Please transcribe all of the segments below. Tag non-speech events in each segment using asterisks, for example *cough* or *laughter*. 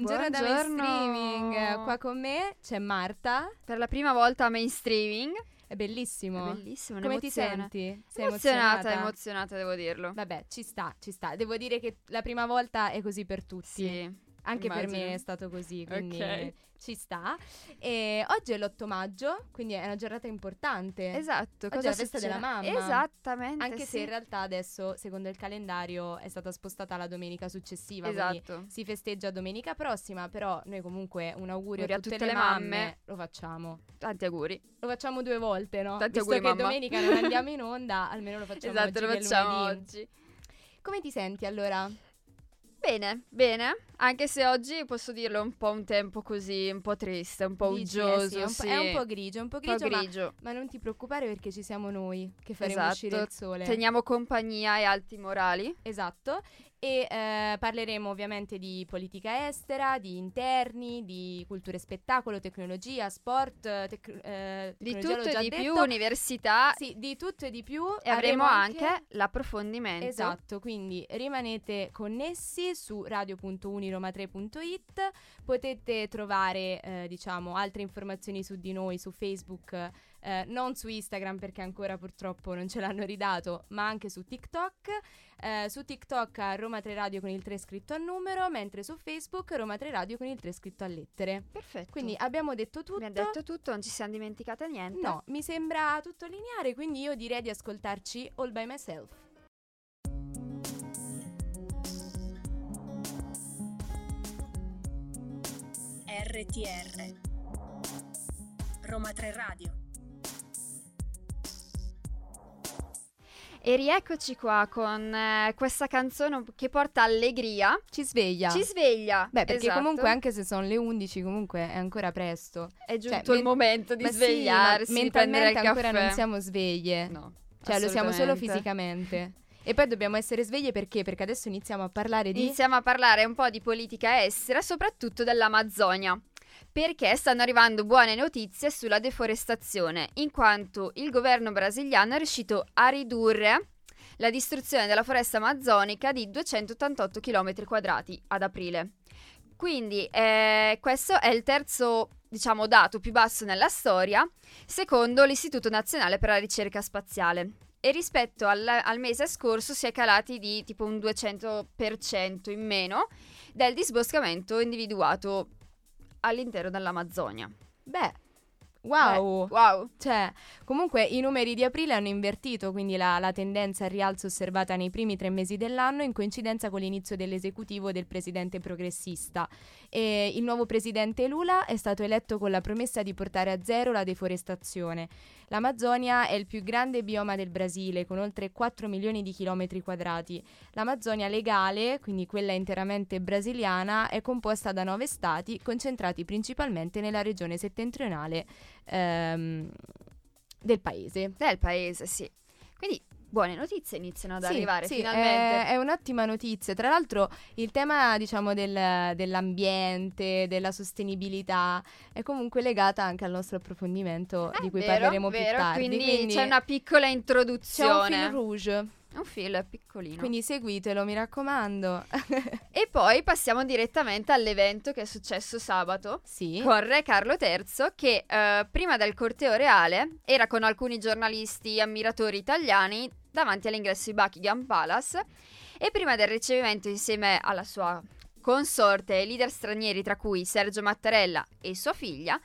buongiorno, buongiorno, da mainstreaming. Qua con me c'è Marta. Per la prima volta a mainstreaming. È bellissimo. È bellissimo, Come ti senti? Sei Emozionata, emozionata? emozionata, devo dirlo. Vabbè, ci sta, ci sta. Devo dire che la prima volta è così per tutti. Sì. Anche per immagino. me è stato così, quindi Ok. ci sta. E oggi è l'8 maggio, quindi è una giornata importante. Esatto, Oggi cosa è la festa succede? della mamma. Esattamente, Anche se sì. in realtà adesso, secondo il calendario, è stata spostata la domenica successiva. quindi Esatto. si festeggia domenica prossima, però noi comunque un augurio Auguri a tutte, le mamme, lo facciamo. Tanti auguri. Lo facciamo due volte, no? Tanti Visto auguri, che mamma. domenica non andiamo in onda, almeno lo *laughs* facciamo esatto, lo oggi che è facciamo oggi. Come ti senti allora? Bene, bene. Anche se oggi posso dirlo un po' un tempo così, un po' triste, un po' uggioso. sì, è, un po', sì. è un po' grigio, un po' Un po' grigio, ma- grigio. Ma, non ti preoccupare perché ci siamo noi che faremo Esatto. uscire il sole. Teniamo compagnia e alti morali. Esatto, e eh, parleremo ovviamente di politica estera, di interni, di cultura e spettacolo, tecnologia, sport, tec- eh, Di tutto e di più, detto. università. Sì, di tutto e di più. E avremo anche, l'approfondimento. Esatto, quindi rimanete connessi su radio.uniroma3.it, potete trovare eh, diciamo altre informazioni su di noi su Facebook, eh, non su Instagram perché ancora purtroppo non ce l'hanno ridato, ma anche su TikTok. Eh, su TikTok a Roma 3 Radio con il 3 scritto a numero, mentre su Facebook Roma 3 Radio con il 3 scritto a lettere. Perfetto. Quindi abbiamo detto tutto. mi ha detto tutto, non ci siamo dimenticate niente. No, mi sembra tutto lineare, quindi io direi di ascoltarci All by Myself. RTR Roma 3 Radio E rieccoci qua con eh, questa canzone che porta allegria. Ci sveglia. Ci sveglia. Beh, perché Esatto. comunque anche se sono le 11, comunque è ancora presto. è giunto cioè, il men- momento di Ma sì, svegliarsi, ma mentalmente ancora non siamo sveglie. No, cioè, lo siamo solo fisicamente. E poi dobbiamo essere sveglie perché? Perché adesso iniziamo a parlare di Iniziamo a parlare un po' di politica estera, soprattutto dell'Amazzonia. Perché stanno arrivando buone notizie sulla deforestazione, in quanto il governo brasiliano è riuscito a ridurre la distruzione della foresta amazzonica di 288 km quadrati ad aprile. Quindi eh, questo è il terzo, diciamo, dato più basso nella storia, secondo l'Istituto Nazionale per la Ricerca Spaziale. E rispetto al, al mese scorso si è calati di tipo un 200% in meno del disboscamento individuato all'interno dell'Amazzonia. Beh, wow. Beh, wow! Cioè, comunque i numeri di aprile hanno invertito, quindi la, la tendenza al rialzo osservata nei primi tre mesi dell'anno in coincidenza con l'inizio dell'esecutivo del presidente progressista. E il nuovo presidente Lula è stato eletto con la promessa di portare a zero la deforestazione. L'Amazzonia è il più grande bioma del Brasile, con oltre 4 milioni di chilometri quadrati. L'Amazzonia legale, quindi quella interamente brasiliana, è composta da nove stati, concentrati principalmente nella regione settentrionale ehm, del paese. Del paese, sì. Quindi buone notizie iniziano ad Sì, arrivare sì, finalmente. È, è un'ottima notizia. Tra l'altro, il tema, diciamo, del- dell'ambiente, della sostenibilità è comunque legata anche al nostro approfondimento Eh, di cui vero, parleremo più vero, tardi. Quindi, c'è una piccola c'è un introduzione. fil rouge, Un fil piccolino. quindi seguitelo, mi raccomando. *laughs* E poi passiamo direttamente all'evento che è successo sabato sì. con Re Carlo III che eh, prima del corteo reale era con alcuni giornalisti ammiratori italiani davanti all'ingresso di Buckingham Palace e prima del ricevimento insieme alla sua consorte e leader stranieri tra cui Sergio Mattarella e sua figlia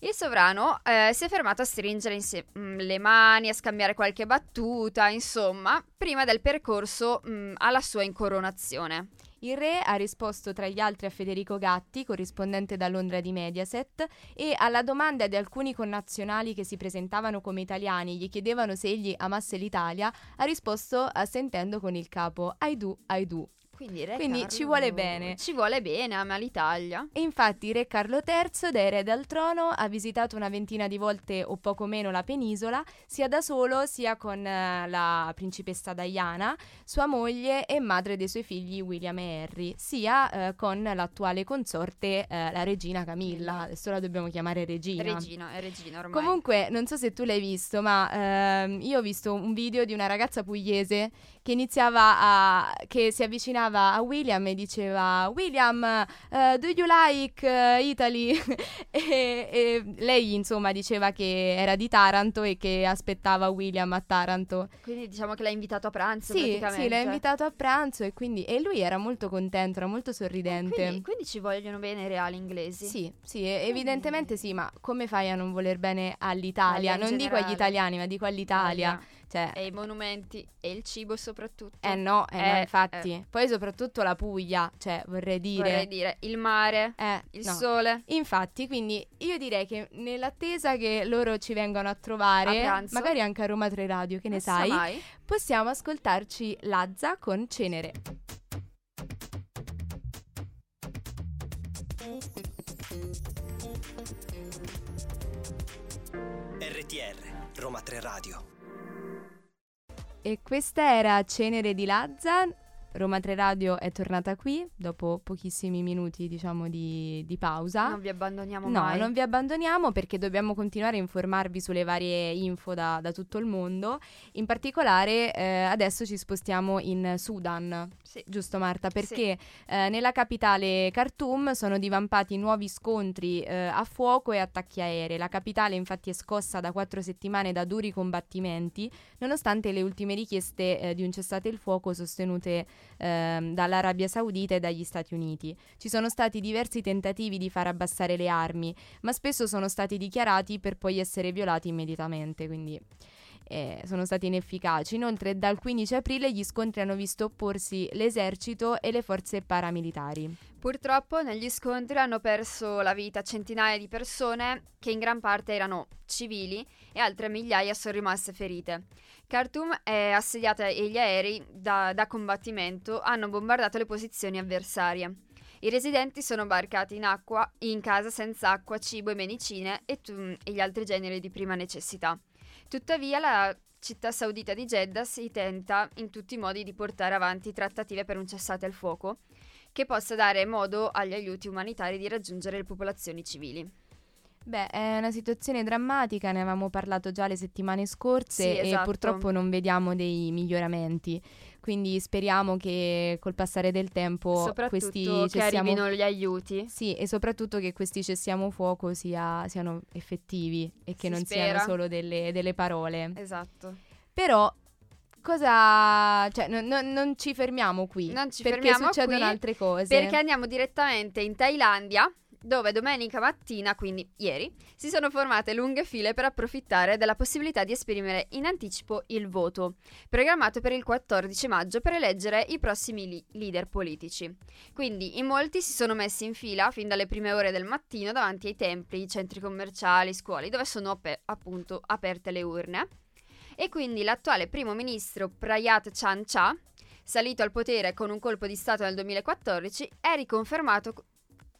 il sovrano eh, si è fermato a stringere insie- mm, le mani, a scambiare qualche battuta, insomma, prima del percorso mm, alla sua incoronazione. Il re ha risposto tra gli altri a Federico Gatti, corrispondente da Londra di Mediaset, e alla domanda di alcuni connazionali che si presentavano come italiani e gli chiedevano se egli amasse l'Italia, ha risposto assentendo con il capo I do, I do. Quindi, Re Quindi Carlo ci vuole bene. Ci vuole bene, ama l'Italia. E infatti Re Carlo III, da erede al trono, ha visitato una ventina di volte o poco meno la penisola, sia da solo sia con eh, la principessa Diana, sua moglie e madre dei suoi figli William e Harry, sia eh, con l'attuale consorte, eh, la regina Camilla. Adesso la dobbiamo chiamare regina. Regina, è regina ormai. Comunque, non so se tu l'hai visto, ma ehm, io ho visto un video di una ragazza pugliese che iniziava a che si avvicinava a William e diceva William uh, do you like uh, Italy? *laughs* E, e, lei insomma diceva che era di Taranto e che aspettava William a Taranto. Quindi diciamo che l'ha invitato a pranzo sì, sì l'ha invitato a pranzo e quindi e lui era molto contento era molto sorridente. Quindi, quindi ci vogliono bene i reali inglesi. Sì sì evidentemente sì ma come fai a non voler bene all'Italia? Non dico agli italiani ma dico all'Italia cioè, e i monumenti e il cibo soprattutto. Eh no, eh, eh no infatti. Eh. Poi soprattutto la Puglia, cioè vorrei dire... Vorrei dire il mare, eh, il no. sole. Infatti, quindi io direi che nell'attesa che loro ci vengano a trovare, a magari anche a Roma 3 Radio, che ne sai, mai. possiamo ascoltarci Lazza con Cenere. RTR Roma 3 Radio e questa era Cenere di Lazza. Roma 3 Radio è tornata qui dopo pochissimi minuti, diciamo, di, di pausa. Non vi abbandoniamo no, mai. No, non vi abbandoniamo perché dobbiamo continuare a informarvi sulle varie info da, da tutto il mondo. In particolare, eh, adesso ci spostiamo in Sudan. Sì. Giusto, Marta? Perché sì. eh, nella capitale Khartoum sono divampati nuovi scontri eh, a fuoco e attacchi aerei. La capitale, infatti, è scossa da quattro settimane da duri combattimenti, nonostante le ultime richieste eh, di un cessate il fuoco sostenute ehm, dall'Arabia Saudita e dagli Stati Uniti. Ci sono stati diversi tentativi di far abbassare le armi, ma spesso sono stati dichiarati per poi essere violati immediatamente, quindi eh, sono stati inefficaci. Inoltre dal 15 aprile gli scontri hanno visto opporsi l'esercito e le forze paramilitari. Purtroppo negli scontri hanno perso la vita centinaia di persone che in gran parte erano civili e altre migliaia sono rimaste ferite. Khartoum è assediata e gli aerei da, da combattimento hanno bombardato le posizioni avversarie. I residenti sono barcati in acqua, in casa senza acqua, cibo e medicine e, tu, e gli altri generi di prima necessità. Tuttavia la città saudita di Jeddah si tenta in tutti i modi di portare avanti trattative per un cessate al fuoco che possa dare modo agli aiuti umanitari di raggiungere le popolazioni civili. Beh, è una situazione drammatica, ne avevamo parlato già le settimane scorse sì, esatto. e purtroppo non vediamo dei miglioramenti. Quindi speriamo che col passare del tempo questi che cessiamo... arrivino gli aiuti. Sì, e soprattutto che questi cessiamo fuoco sia, siano effettivi e che si non spera. siano solo delle, delle parole. Esatto. Però cosa. Cioè, no, no, non ci fermiamo qui. Non ci perché fermiamo succedono qui altre cose. Perché andiamo direttamente in Thailandia dove domenica mattina, quindi ieri, si sono formate lunghe file per approfittare della possibilità di esprimere in anticipo il voto, programmato per il 14 maggio per eleggere i prossimi li- leader politici. Quindi in molti si sono messi in fila fin dalle prime ore del mattino davanti ai templi, centri commerciali, scuole, dove sono ap- appunto aperte le urne. E quindi l'attuale primo ministro Prayat Chan-cha, salito al potere con un colpo di Stato nel 2014, è riconfermato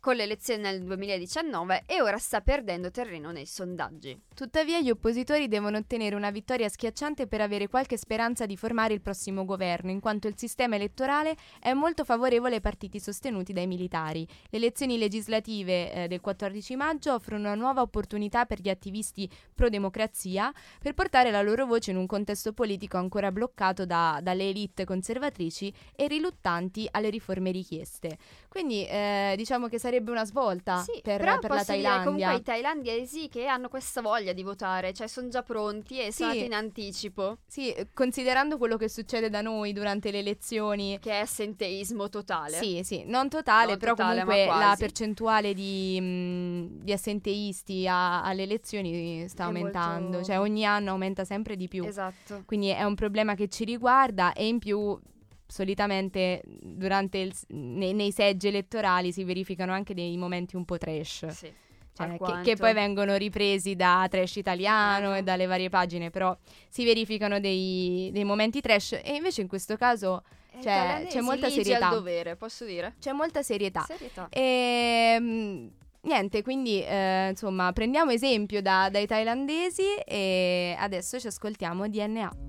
con le elezioni nel 2019 e ora sta perdendo terreno nei sondaggi. Tuttavia gli oppositori devono ottenere una vittoria schiacciante per avere qualche speranza di formare il prossimo governo, in quanto il sistema elettorale è molto favorevole ai partiti sostenuti dai militari. Le elezioni legislative eh, del 14 maggio offrono una nuova opportunità per gli attivisti pro-democrazia per portare la loro voce in un contesto politico ancora bloccato da, dalle elite conservatrici e riluttanti alle riforme richieste. Quindi eh, diciamo che sarebbe una svolta sì, per, però per la Thailandia. comunque i thailandesi che hanno questa voglia di votare, cioè sono già pronti e sì. sono in anticipo. Sì, considerando quello che succede da noi durante le elezioni. Che è assenteismo totale. Sì, sì, non totale, non però totale, comunque la percentuale di, mh, di assenteisti a, alle elezioni sta è aumentando. Molto... Cioè ogni anno aumenta sempre di più. Esatto. Quindi è un problema che ci riguarda e in più solitamente durante il, nei, nei, seggi elettorali si verificano anche dei momenti un po' trash. Sì. Cioè, che, che, poi vengono ripresi da trash italiano ah. e dalle varie pagine, però si verificano dei, dei momenti trash e invece in questo caso cioè, c'è molta serietà. dovere, posso dire? C'è molta serietà. serietà. E, mh, niente, quindi eh, insomma prendiamo esempio da, dai thailandesi e adesso ci ascoltiamo DNA.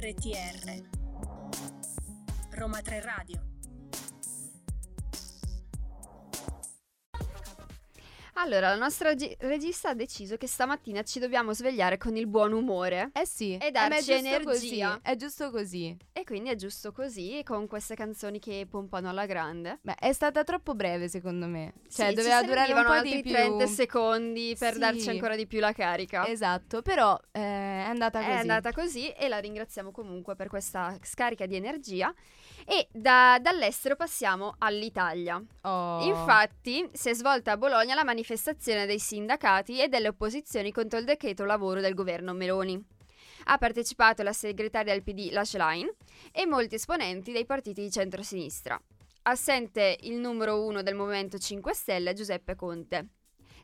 RTR Roma 3 Radio Allora, la nostra gi- regista ha deciso che stamattina ci dobbiamo svegliare con il buon umore. Eh sì, E eh, ma è darci giusto energia. così, È giusto così. E quindi è giusto così, con queste canzoni che pompano alla grande. Beh, è stata troppo breve secondo me. Cioè, Sì, doveva ci durare un servivano po' altri di più. 30 secondi per Sì. darci ancora di più la carica. Esatto, però eh, è andata così. È andata così e la ringraziamo comunque per questa scarica di energia. E da- dall'estero passiamo all'Italia. Oh. Infatti si è svolta a Bologna la manifestazione dei sindacati e delle opposizioni contro il decreto lavoro del governo Meloni. Ha partecipato la segretaria del PD Laschlein e molti esponenti dei partiti di centrosinistra. Assente il numero uno del Movimento 5 Stelle, Giuseppe Conte.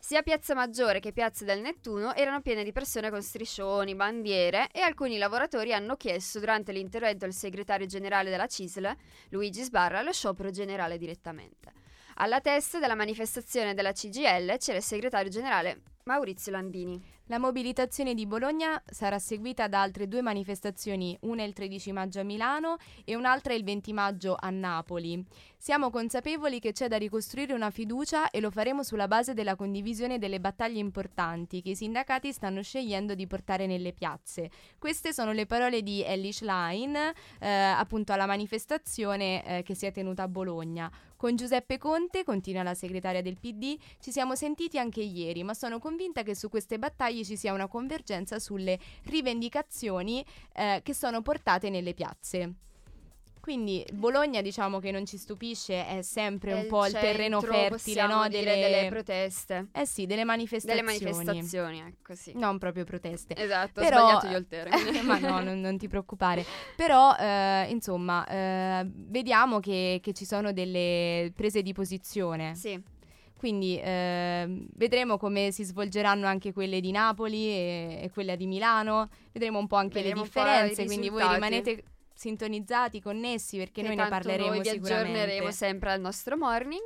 Sia Piazza Maggiore che Piazza del Nettuno erano piene di persone con striscioni, bandiere e alcuni lavoratori hanno chiesto durante l'intervento del segretario generale della CISL, Luigi Sbarra, lo sciopero generale direttamente. Alla testa della manifestazione della CGL c'era il segretario generale Maurizio Landini. La mobilitazione di Bologna sarà seguita da altre due manifestazioni, una il 13 maggio a Milano e un'altra il 20 maggio a Napoli. Siamo consapevoli che c'è da ricostruire una fiducia e lo faremo sulla base della condivisione delle battaglie importanti che i sindacati stanno scegliendo di portare nelle piazze. Queste sono le parole di Ellie Schlein, eh, appunto alla manifestazione eh, che si è tenuta a Bologna. Con Giuseppe Conte, continua la segretaria del PD, ci siamo sentiti anche ieri, ma sono convinta che su queste battaglie ci sia una convergenza sulle rivendicazioni eh, che sono portate nelle piazze. Quindi Bologna, diciamo che non ci stupisce, è sempre È un po' il terreno fertile no, dire, delle proteste. eh sì, delle Delle manifestazioni. manifestazioni, ecco sì. Non proprio proteste. Esatto, ho Però- sbagliato io il termine. *laughs* Ma no, non, non ti preoccupare. Però, eh, insomma, eh, vediamo che, che ci sono delle prese di posizione. Sì, Quindi eh, vedremo come si svolgeranno anche quelle di Napoli e, e quella di Milano. Vedremo un po' anche Vedremo le differenze. Quindi voi rimanete sintonizzati, connessi, perché che noi ne parleremo noi vi aggiorneremo sempre al nostro morning.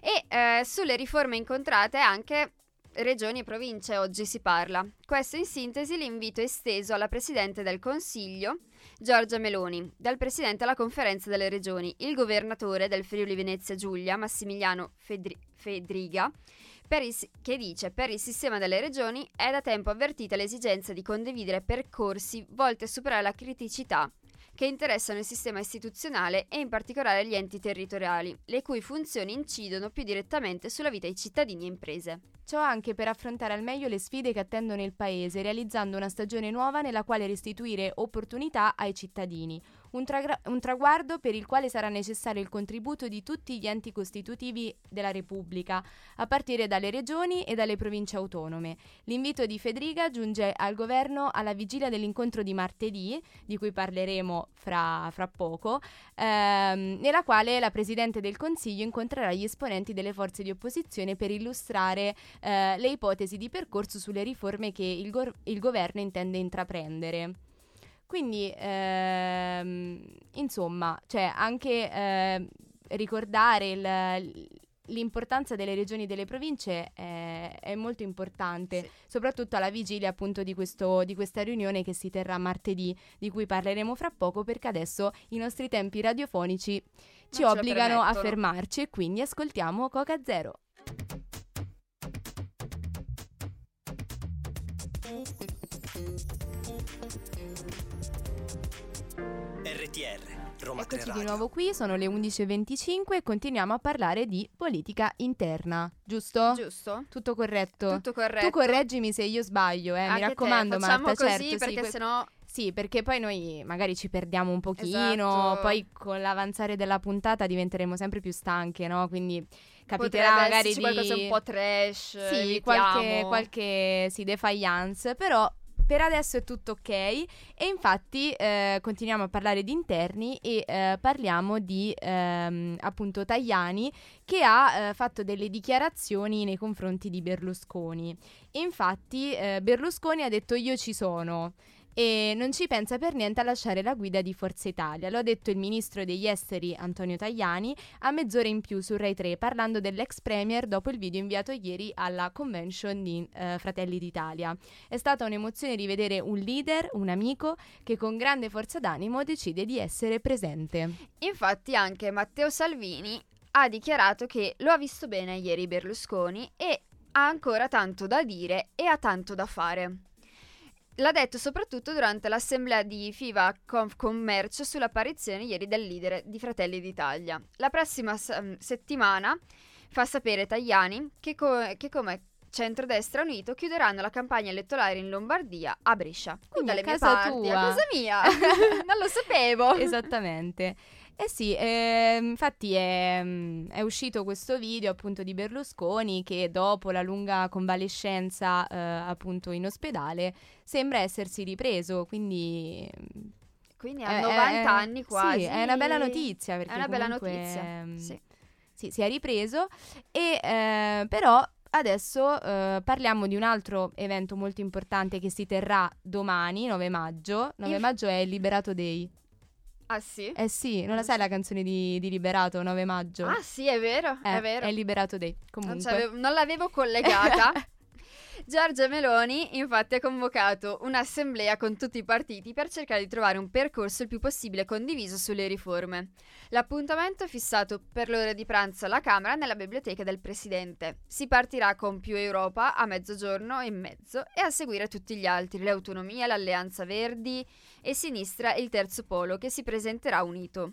E eh, sulle riforme incontrate anche regioni e province oggi si parla. Questo in sintesi l'invito esteso alla Presidente del Consiglio, Giorgia Meloni, dal Presidente alla Conferenza delle Regioni, il governatore del Friuli Venezia Giulia, Massimiliano Fedri- Fedriga, si- che dice per il sistema delle regioni è da tempo avvertita l'esigenza di condividere percorsi volti a superare la criticità che interessano il sistema istituzionale e in particolare gli enti territoriali, le cui funzioni incidono più direttamente sulla vita di cittadini e imprese. Ciò anche per affrontare al meglio le sfide che attendono il Paese, realizzando una stagione nuova nella quale restituire opportunità ai cittadini. Un, tragra- un traguardo per il quale sarà necessario il contributo di tutti gli enti costitutivi della Repubblica, a partire dalle regioni e dalle province autonome. L'invito di Federica giunge al governo alla vigilia dell'incontro di martedì, di cui parleremo fra, fra poco, ehm, nella quale la Presidente del Consiglio incontrerà gli esponenti delle forze di opposizione per illustrare eh, le ipotesi di percorso sulle riforme che il, gor- il governo intende intraprendere. Quindi, ehm, insomma, cioè anche eh, ricordare il- l'importanza delle regioni e delle province è, è molto importante, Sì. soprattutto alla vigilia appunto di, questo- di questa riunione che si terrà martedì, di cui parleremo fra poco, perché adesso i nostri tempi radiofonici ci lo obbligano a fermarci e quindi ascoltiamo Coca Zero. RTR, Roma 3 Eccoci Radio. di nuovo qui, sono le 11.25 e continuiamo a parlare di politica interna, giusto? Giusto? Tutto corretto? Tutto corretto. Tu correggimi se io sbaglio, eh, mi Anche te, raccomando facciamo Marta, così certo, sì, perché que- sennò sì, perché poi noi magari ci perdiamo un pochino, Esatto. poi con l'avanzare della puntata diventeremo sempre più stanche, no? Quindi capiterà potrebbe magari di... qualcosa un po' trash. Sì, evitiamo. qualche, qualche sì, defiance, però per adesso è tutto ok e infatti eh, continuiamo a parlare di interni e eh, parliamo di ehm, appunto Tajani che ha eh, fatto delle dichiarazioni nei confronti di Berlusconi. Infatti eh, Berlusconi ha detto io ci sono e non ci pensa per niente a lasciare la guida di Forza Italia. Lo ha detto il ministro degli esteri Antonio Tajani a mezz'ora in più su Rai 3 parlando dell'ex premier dopo il video inviato ieri alla convention di eh, Fratelli d'Italia. È stata un'emozione rivedere un leader, un amico che con grande forza d'animo decide di essere presente. Infatti anche Matteo Salvini ha dichiarato che lo ha visto bene ieri Berlusconi e ha ancora tanto da dire e ha tanto da fare. L'ha detto soprattutto durante l'assemblea di FIVA Confcommercio sull'apparizione ieri del leader di Fratelli d'Italia. La prossima s- settimana fa sapere Tajani che, co- che come centrodestra unito chiuderanno la campagna elettorale in Lombardia a Brescia. Quindi dalle a mie casa parti, tua. a casa mia. *laughs* non lo sapevo. Esattamente. Eh sì, eh, infatti è, mm, è uscito questo video appunto di Berlusconi che dopo la lunga convalescenza eh, appunto in ospedale sembra essersi ripreso, quindi... mm, Quindi è- a è- 90 è- anni quasi. Sì, è una bella notizia perché È una bella notizia. mm, Sì. sì, si è ripreso e eh, però adesso eh, parliamo di un altro evento molto importante che si terrà domani, 9 maggio. 9 Inf- maggio è il Liberato Day. Ah sì? Eh sì, non la Non sai la canzone di, di Liberato, 9 maggio? Ah sì, è vero, Eh, è vero. È Liberato Day, Non, comunque. c'avevo- non l'avevo collegata. *laughs* Giorgia Meloni infatti ha convocato un'assemblea con tutti i partiti per cercare di trovare un percorso il più possibile condiviso sulle riforme. L'appuntamento è fissato per l'ora di pranzo alla Camera nella biblioteca del Presidente. Si partirà con più Europa a mezzogiorno e mezzo e a seguire tutti gli altri, l'autonomia, l'alleanza Verdi e Sinistra e il terzo polo che si presenterà unito.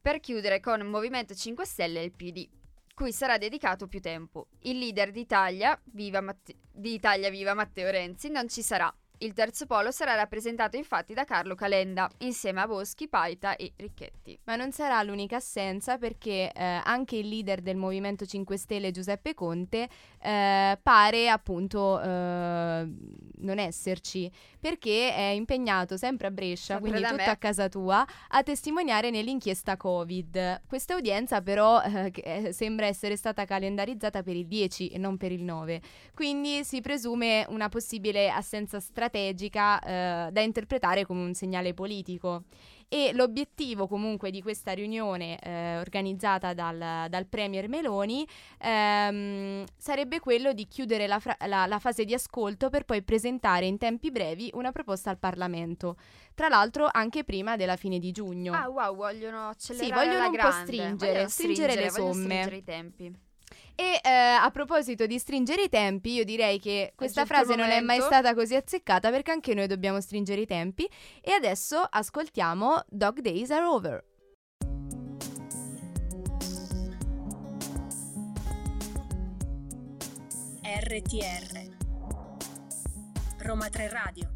Per chiudere con Movimento 5 Stelle e il PD cui sarà dedicato più tempo. Il leader d'Italia, Viva Matte- di Italia Viva Matteo Renzi, non ci sarà. Il terzo polo sarà rappresentato infatti da Carlo Calenda, insieme a Boschi, Paita e Ricchetti. Ma non sarà l'unica assenza perché eh, anche il leader del Movimento 5 Stelle, Giuseppe Conte, eh, pare appunto eh, non esserci perché è impegnato sempre a Brescia, Sempre quindi tutto me. a casa tua, a testimoniare nell'inchiesta Covid. Questa udienza però eh, eh, sembra essere stata calendarizzata per il 10 e non per il 9, quindi si presume una possibile assenza strategica eh, da interpretare come un segnale politico. E l'obiettivo comunque di questa riunione eh, organizzata dal, dal Premier Meloni ehm, sarebbe quello di chiudere la, fra- la- la fase di ascolto per poi presentare in tempi brevi una proposta al Parlamento. Tra l'altro anche prima della fine di giugno. Ah wow, vogliono accelerare vogliono alla un po' grande. stringere, Vogliono stringere le vogliono somme. stringere i tempi. E eh, a proposito di stringere i tempi, io direi che questa frase non è mai momento. stata così azzeccata perché anche noi dobbiamo stringere i tempi. E adesso ascoltiamo Dog Days Are Over. RTR Roma 3 Radio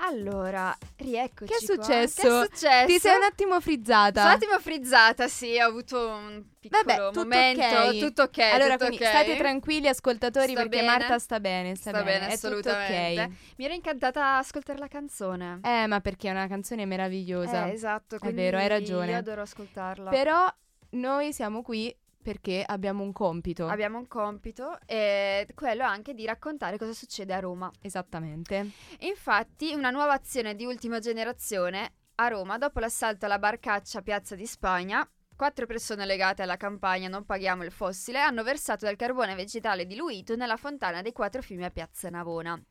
Allora, rieccoci Che è qua. successo? Che è successo? Ti sei un attimo frizzata. Sono un attimo frizzata, sì, ho avuto un piccolo Vabbè, tutto momento, ok. tutto ok. allora, tutto quindi ok. state tranquilli, ascoltatori, Sta perché bene. Marta sta bene. Sta, Sta bene, è tutto assolutamente. ok. Mi ero incantata a ascoltare la canzone. Eh, ma perché è una canzone meravigliosa. Eh, esatto, quindi vero, hai ragione. Io adoro ascoltarla. Però noi siamo qui perché abbiamo un compito. Abbiamo un compito e quello anche di raccontare cosa succede a Roma. Esattamente. Infatti, una nuova azione di ultima generazione a Roma, dopo l'assalto alla barcaccia Piazza di Spagna, quattro persone legate alla campagna Non paghiamo il fossile hanno versato del carbone vegetale diluito nella fontana dei quattro fiumi a Piazza Navona.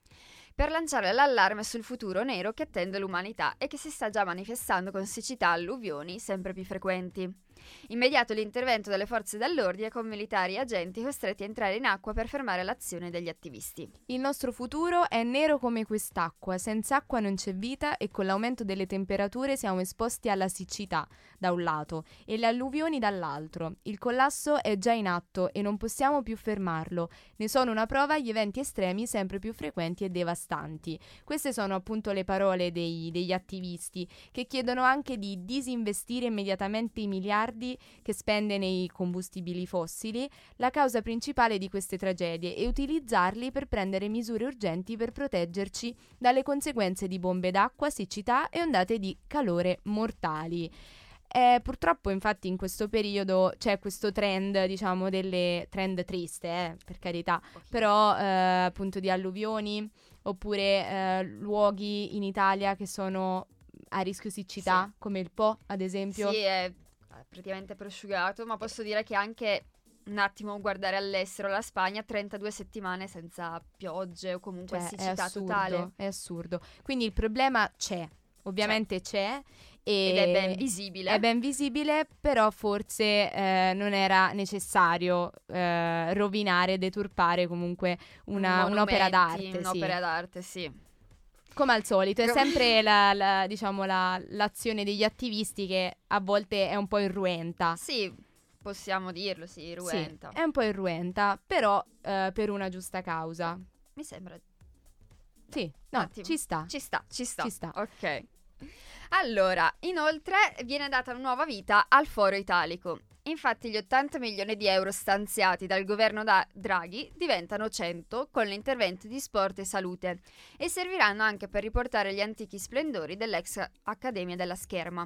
Per lanciare l'allarme sul futuro nero che attende l'umanità e che si sta già manifestando con siccità e alluvioni sempre più frequenti. Immediato l'intervento delle forze dell'ordine con militari e agenti costretti a entrare in acqua per fermare l'azione degli attivisti. Il nostro futuro è nero come quest'acqua, senza acqua non c'è vita e con l'aumento delle temperature siamo esposti alla siccità da un lato e le alluvioni dall'altro. Il collasso è già in atto e non possiamo più fermarlo. Ne sono una prova gli eventi estremi sempre più frequenti e devastanti. Queste sono appunto le parole dei- degli attivisti che chiedono anche di disinvestire immediatamente i miliardi che spende nei combustibili fossili la causa principale di queste tragedie e utilizzarli per prendere misure urgenti per proteggerci dalle conseguenze di bombe d'acqua, siccità e ondate di calore mortali. Eh, purtroppo, infatti, in questo periodo c'è questo trend, diciamo, delle trend triste, eh, per carità, però eh, appunto di alluvioni oppure eh, luoghi in Italia che sono a rischio siccità, Sì. come il Po, ad esempio. Sì, praticamente prosciugato, ma posso dire che anche un attimo guardare all'estero la Spagna 32 settimane senza piogge o comunque Cioè, è siccità assurdo, totale. è assurdo. Quindi il problema c'è, ovviamente c'è, E Ed è ben visibile. È ben visibile, però forse eh, non era necessario eh, rovinare, deturpare comunque una- un'opera d'arte. sì. Un'opera d'arte, sì. Come al solito, è sempre la, la- diciamo, la- l'azione degli attivisti che a volte è un po' irruenta. Sì, possiamo dirlo, sì, Sì, ruenta. è un po' irruenta, però eh, per una giusta causa. Mi sembra Sì, no, ci sta. Ci sta, ci sta. Ci sta. Ok. Allora, inoltre viene data nuova vita al Foro Italico. Infatti gli 80 milioni di euro stanziati dal governo da Draghi diventano 100 con l'intervento di sport e salute e serviranno anche per riportare gli antichi splendori dell'ex Accademia della Scherma.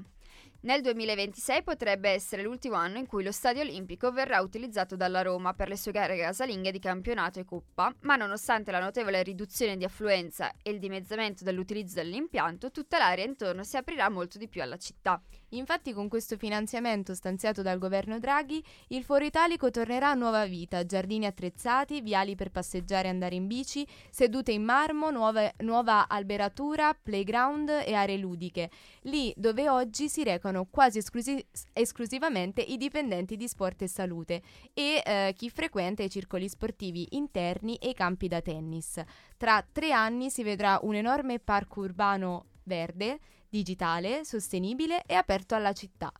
Nel 2026 potrebbe essere l'ultimo anno in cui lo stadio olimpico verrà utilizzato dalla Roma per le sue gare casalinghe di campionato e coppa, ma nonostante la notevole riduzione di affluenza e il dimezzamento dell'utilizzo dell'impianto, tutta l'area intorno si aprirà molto di più alla città. Infatti con questo finanziamento stanziato dal governo Draghi, il Foro Italico tornerà a nuova vita, giardini attrezzati, viali per passeggiare e andare in bici, sedute in marmo, nuove- nuova alberatura, playground e aree ludiche, lì dove oggi si recano quasi esclusi- esclusivamente i dipendenti di sport e salute e eh, chi frequenta i circoli sportivi interni e i campi da tennis. Tra tre anni si vedrà un enorme parco urbano verde, digitale, sostenibile e aperto alla città.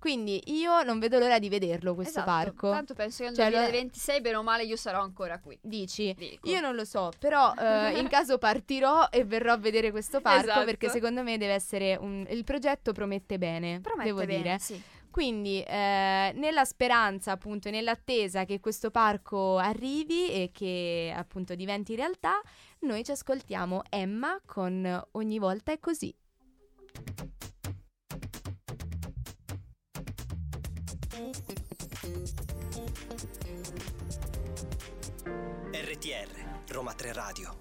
Quindi io non vedo l'ora di vederlo questo Esatto, parco. Tanto penso che nel Cioè, lo- 2026, bene o male, io sarò ancora qui. Dici? Dico. Io non lo so, però eh, in *laughs* caso partirò e verrò a vedere questo parco Esatto. perché secondo me deve essere un... il progetto promette bene, Promette devo bene, dire. sì. Quindi eh, nella speranza appunto e nell'attesa che questo parco arrivi e che appunto diventi realtà, noi ci ascoltiamo Emma con Ogni volta è così. RTR, Roma 3 Radio.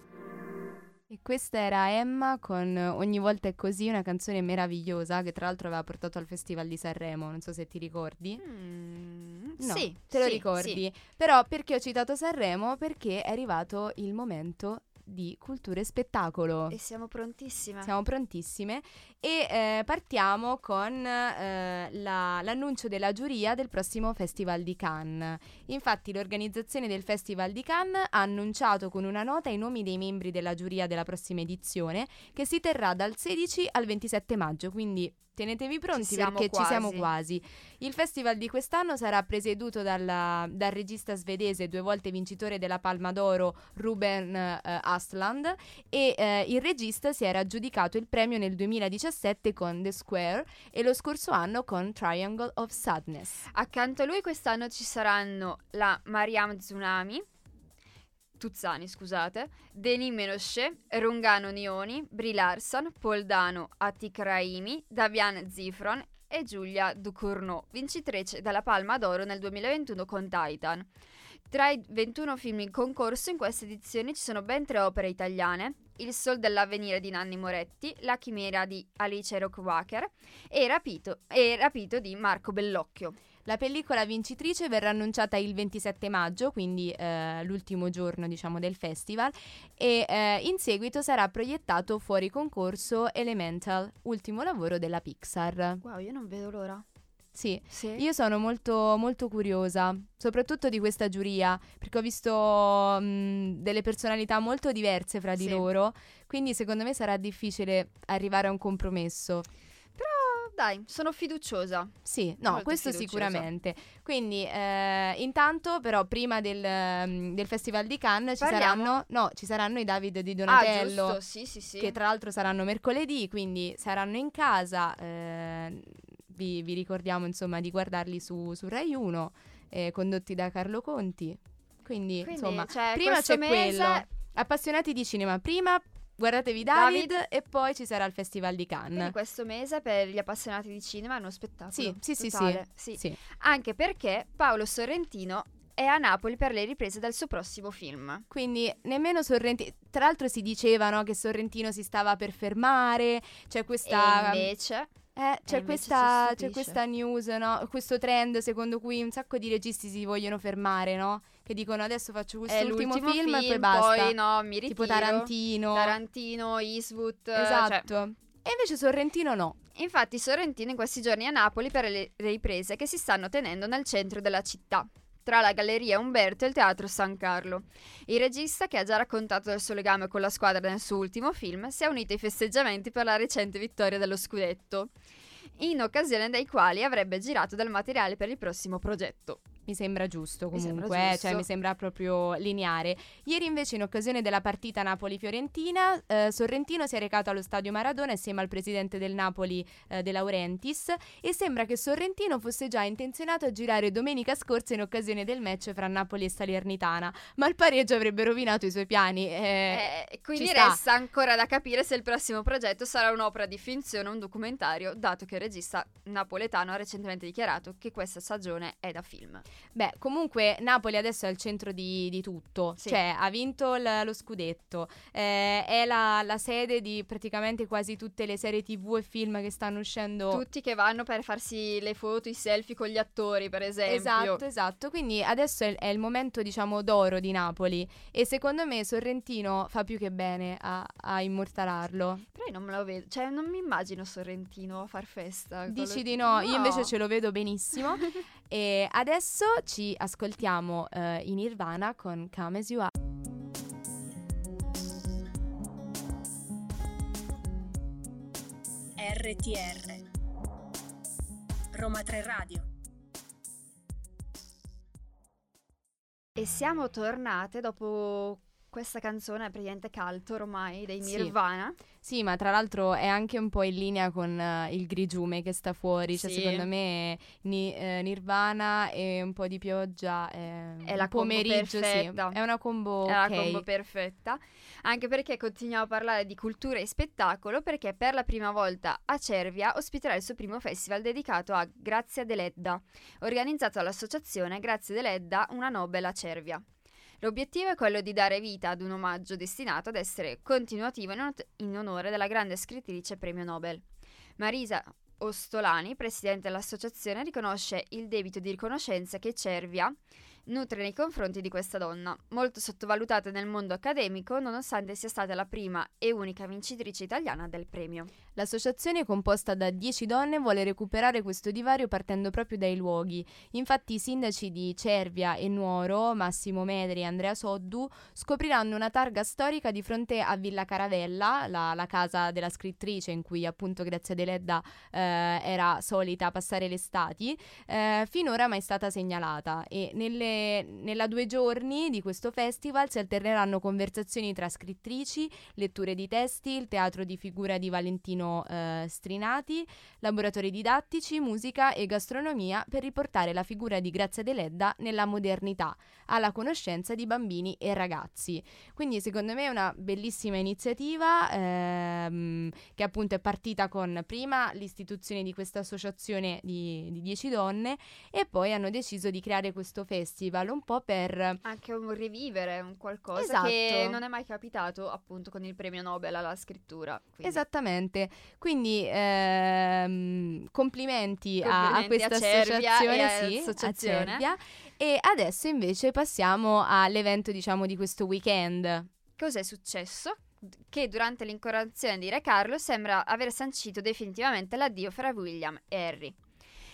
E questa era Emma con Ogni volta è così, una canzone meravigliosa che tra l'altro aveva portato al Festival di Sanremo, non so se ti ricordi. Mm, No, sì, te lo sì, ricordi. Però perché ho citato Sanremo? Perché è arrivato il momento di cultura e spettacolo. E siamo prontissime. Siamo prontissime e eh, partiamo con eh, la- l'annuncio della giuria del prossimo Festival di Cannes. Infatti l'organizzazione del Festival di Cannes ha annunciato con una nota i nomi dei membri della giuria della prossima edizione che si terrà dal 16 al 27 maggio, quindi tenetevi pronti siamo perché ci siamo quasi. quasi. Il festival di quest'anno sarà presieduto dalla- dal regista svedese, due volte vincitore della Palma d'Oro, Ruben eh, Astlund, e eh, il regista si era aggiudicato il premio nel 2017 con The Square e lo scorso anno con Triangle of Sadness. Accanto a lui quest'anno ci saranno la Mariam Tsunami, Tuzzani scusate, Denis Menochet, Rungano Nioni, Brie Larson, Paul Dano, Atik Raimi, Davian Zifron e Giulia Ducournau, vincitrice della Palma d'Oro nel 2021 con Titan. Tra i 21 film in concorso in questa edizione ci sono ben tre opere italiane, Il Sol dell'Avvenire di Nanni Moretti, La Chimera di Alice Rockwaker e e Rapito di Marco Bellocchio. La pellicola vincitrice verrà annunciata il 27 maggio, quindi eh, l'ultimo giorno diciamo del festival, e eh, in seguito sarà proiettato fuori concorso Elemental, ultimo lavoro della Pixar. Wow, io non vedo l'ora. Sì, Sì. io sono molto, molto curiosa, soprattutto di questa giuria, perché ho visto mh, delle personalità molto diverse fra di Sì. loro, quindi secondo me sarà difficile arrivare a un compromesso. Però dai, sono fiduciosa. Sì, no, Molto questo fiduciosa. sicuramente. Quindi, eh, intanto, però, prima del, ehm, del Festival di Cannes ci saranno, no, ci saranno i David di Ah, Donatello, giusto, sì, sì, sì. che tra l'altro saranno mercoledì, quindi saranno in casa. eh, vi, vi ricordiamo, insomma, di guardarli su, su Rai 1, eh, condotti da Carlo Conti. Quindi, Quindi, insomma, cioè, prima c'è mese- quello. Appassionati di cinema, prima guardatevi David, David. e poi ci sarà il Festival di Cannes. questo mese per gli appassionati di cinema è uno spettacolo. Sì, sì, sì, sì. sì. Anche perché Paolo Sorrentino è a Napoli per le riprese del suo prossimo film. Quindi nemmeno Sorrentino. Tra l'altro si diceva no, che Sorrentino si stava per fermare. C'è questa. E invece... eh, c'è, invece questa c'è questa news, no? Questo trend secondo cui un sacco di registi si vogliono fermare, no? Che dicono adesso faccio è quest'ultimo l'ultimo film, e poi basta. Poi no, mi ritiro. tipo Tarantino. Tarantino, Eastwood. Esatto. Cioè, E invece Sorrentino no. Infatti Sorrentino in questi giorni è a Napoli per le riprese che si stanno tenendo nel centro della città, tra la Galleria Umberto e il Teatro San Carlo. Il regista, che ha già raccontato del suo legame con la squadra nel suo ultimo film, si è unito ai festeggiamenti per la recente vittoria dello scudetto, in occasione dei quali avrebbe girato del materiale per il prossimo progetto. Mi sembra giusto Mi sembra comunque, eh, giusto. cioè mi sembra proprio lineare. Ieri invece in occasione della partita Napoli-Fiorentina, eh, Sorrentino si è recato allo stadio Maradona insieme al presidente del Napoli eh, De Laurentiis e sembra che Sorrentino fosse già intenzionato a girare domenica scorsa in occasione del match fra Napoli e Salernitana, ma il pareggio avrebbe rovinato i suoi piani. eh, Eh, quindi sta. resta ancora da capire se il prossimo progetto sarà un'opera di finzione o un documentario, dato che il regista napoletano ha recentemente dichiarato che questa stagione è da film. Beh, comunque Napoli adesso è al centro di, di tutto, Sì. cioè ha vinto l- lo scudetto, eh, è la, la sede di praticamente quasi tutte le serie tv e film che stanno uscendo. Tutti che vanno per farsi le foto, i selfie con gli attori, per esempio. Esatto, esatto, quindi adesso è, è il momento diciamo d'oro di Napoli e secondo me Sorrentino fa più che bene a, a immortalarlo. Però io non me lo vedo, cioè non mi immagino Sorrentino a far festa. Dici lo- di no, io invece ce lo vedo benissimo *laughs* e adesso ci ascoltiamo eh, in Nirvana con Come As You Are. RTR Roma 3 Radio E siamo tornate dopo questa canzone praticamente caldo ormai dei. Nirvana. Sì, ma tra l'altro è anche un po' in linea con eh, il grigiume che sta fuori. Cioè, Sì. secondo me Ni- eh, Nirvana e un po' di pioggia è, È la combo pomeriggio, sì. perfetta. È una combo È la ok. combo perfetta. Anche perché continuiamo a parlare di cultura e spettacolo perché per la prima volta a Cervia ospiterà il suo primo festival dedicato a Grazia Deledda, organizzato dall'associazione Grazia Deledda Una Nobel a Cervia. L'obiettivo è quello di dare vita ad un omaggio destinato ad essere continuativo in, on- in onore della grande scrittrice premio Nobel. Marisa Ostolani, presidente dell'associazione, riconosce il debito di riconoscenza che Cervia nutre nei confronti di questa donna, molto sottovalutata nel mondo accademico nonostante sia stata la prima e unica vincitrice italiana del premio. L'associazione, composta da 10 donne, vuole recuperare questo divario partendo proprio dai luoghi. Infatti i sindaci di Cervia e Nuoro, Massimo Medri e Andrea Soddu, scopriranno una targa storica di fronte a Villa Caravella, la, la casa della scrittrice in cui appunto Grazia Deledda eh, era solita passare le estati, eh, finora mai stata segnalata e nelle- nella due giorni di questo festival si alterneranno conversazioni tra scrittrici, letture di testi, il teatro di figura di Valentino eh, Strinati, laboratori didattici, musica e gastronomia per riportare la figura di Grazia Deledda nella modernità, alla conoscenza di bambini e ragazzi. Quindi secondo me è una bellissima iniziativa ehm, che appunto è partita con prima l'istituzione di questa associazione di, di 10 donne e poi hanno deciso di creare questo festival un po' per Anche un rivivere, un qualcosa Esatto. che non è mai capitato appunto con il premio Nobel alla scrittura. quindi- Esattamente, quindi ehm, complimenti, a- a, Complimenti a questa Cervia associazione, e a sì, a associazione. E adesso invece passiamo all'evento diciamo di questo weekend. Cos'è successo? Che durante l'incoronazione di Re Carlo sembra aver sancito definitivamente l'addio fra William e Harry.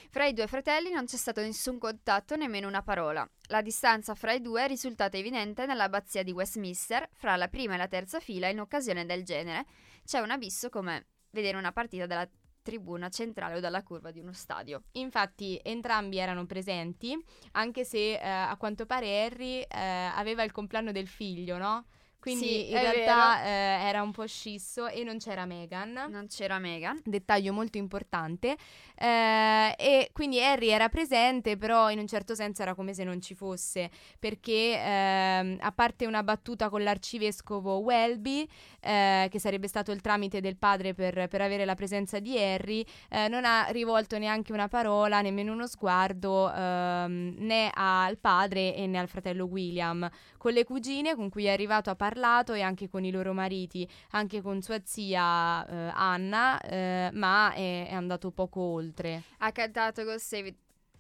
Fra i due fratelli non c'è stato nessun contatto, nemmeno una parola. La distanza fra i due è risultata evidente nell'abbazia di Westminster, fra la prima e la terza fila in occasione del genere. C'è un abisso come vedere una partita dalla tribuna centrale o dalla curva di uno stadio. Infatti entrambi erano presenti, anche se eh, a quanto pare Harry eh, aveva il compleanno del figlio, no? Quindi Sì, in realtà eh, era un po' scisso e non c'era Meghan. Non c'era Meghan. dettaglio molto importante eh, e quindi Harry era presente però in un certo senso era come se non ci fosse perché ehm, a parte una battuta con l'arcivescovo Welby eh, che sarebbe stato il tramite del padre per, per avere la presenza di Harry eh, non ha rivolto neanche una parola nemmeno uno sguardo ehm, né al padre e né al fratello William con le cugine con cui è arrivato ha parlato e anche con i loro mariti anche con sua zia eh, Anna, eh, ma è, è andato poco oltre. ha cantato God Save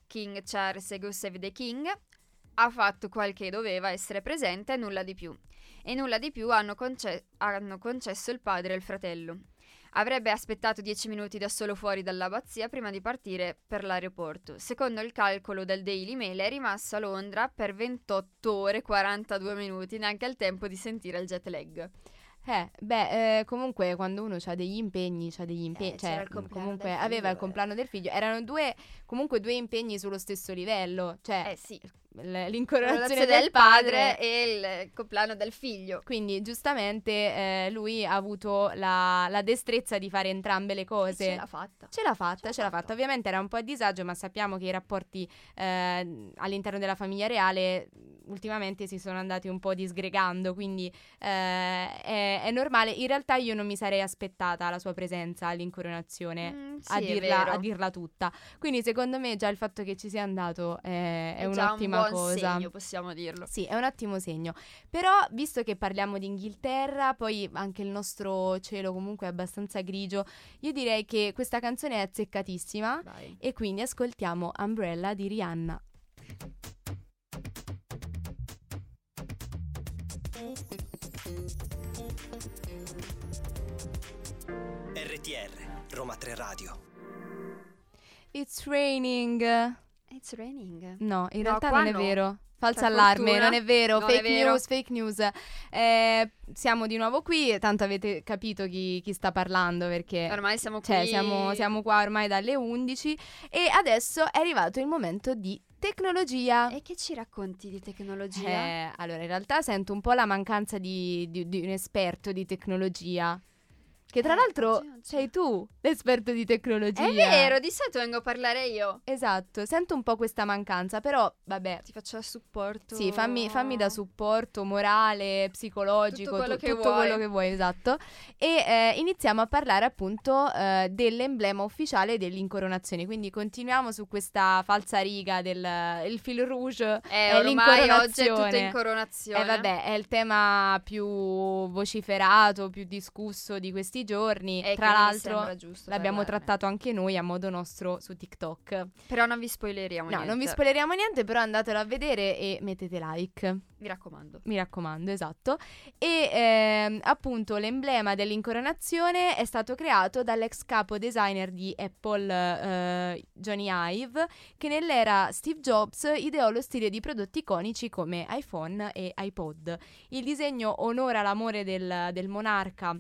King Charles e God Save the King, ha fatto quel che doveva essere presente e nulla di più. E nulla di più hanno, conce- hanno concesso il padre e il fratello. Avrebbe aspettato 10 minuti da solo fuori dall'abbazia prima di partire per l'aeroporto. Secondo il calcolo del Daily Mail è rimasto a Londra per 28 ore e 42 minuti, neanche il tempo di sentire il jet lag. Eh, beh, eh, comunque quando uno ha degli impegni, ha degli impegni, Eh, cioè comunque aveva il figlio, compleanno del figlio, erano due, comunque due impegni sullo stesso livello, cioè Eh sì, l'incoronazione relazione del padre e il compleanno del figlio. Quindi giustamente eh, lui ha avuto la, la destrezza di fare entrambe le cose. Ce l'ha fatta. Ce l'ha fatta, Ce l'ha ce l'ha fatta. Ovviamente era un po' a disagio, ma sappiamo che i rapporti eh, all'interno della famiglia reale ultimamente si sono andati un po' disgregando, quindi eh, è, è normale. In realtà io non mi sarei aspettata la sua presenza all'incoronazione. Mm, A sì, è dirla, a dirla tutta. Quindi, secondo me, già il fatto che ci sia andato è, è già un'ottima un buon cosa. segno, possiamo dirlo. Sì, è un ottimo segno. Però, visto che parliamo di Inghilterra, poi anche il nostro cielo comunque è abbastanza grigio, io direi che questa canzone è azzeccatissima Vai. e quindi ascoltiamo Umbrella di Rihanna. RTR, Roma 3 Radio. It's raining. It's raining. No, in No, realtà non è no. vero. Falso Per allarme, fortuna. non è vero, Non è fake vero. news, fake news. Eh, siamo di nuovo qui, tanto avete capito chi, chi sta parlando perché Ormai siamo qui. Cioè, siamo, siamo qua ormai dalle 11 e adesso è arrivato il momento di tecnologia. E che ci racconti di tecnologia? Eh, allora, in realtà sento un po' la mancanza di, di- di un esperto di tecnologia. Che tra Eh, l'altro c'è. sei tu l'esperto di tecnologia. È vero, di solito vengo a parlare io. Esatto, sento un po' questa mancanza, però vabbè. Ti faccio il supporto. Sì, fammi, fammi da supporto morale, psicologico, Tutto quello tu- che tutto vuoi. quello che vuoi, esatto. E eh, iniziamo a parlare appunto eh, dell'emblema ufficiale dell'incoronazione. Quindi continuiamo su questa falsa riga del il fil rouge. Eh, è ormai oggi è tutto l'incoronazione. incoronazione. Eh vabbè, è il tema più vociferato, più discusso di questi giorni. E Tra l'altro l'abbiamo parlarne. trattato anche noi a modo nostro su TikTok. Però non vi spoileriamo No, niente. non vi spoileriamo niente, però andatelo a vedere e mettete like. Mi raccomando. Mi raccomando, esatto. E ehm, appunto l'emblema dell'incoronazione è stato creato dall'ex capo designer di Apple, eh, Johnny Ive, che nell'era Steve Jobs ideò lo stile di prodotti iconici come iPhone e iPod. Il disegno onora l'amore del, del monarca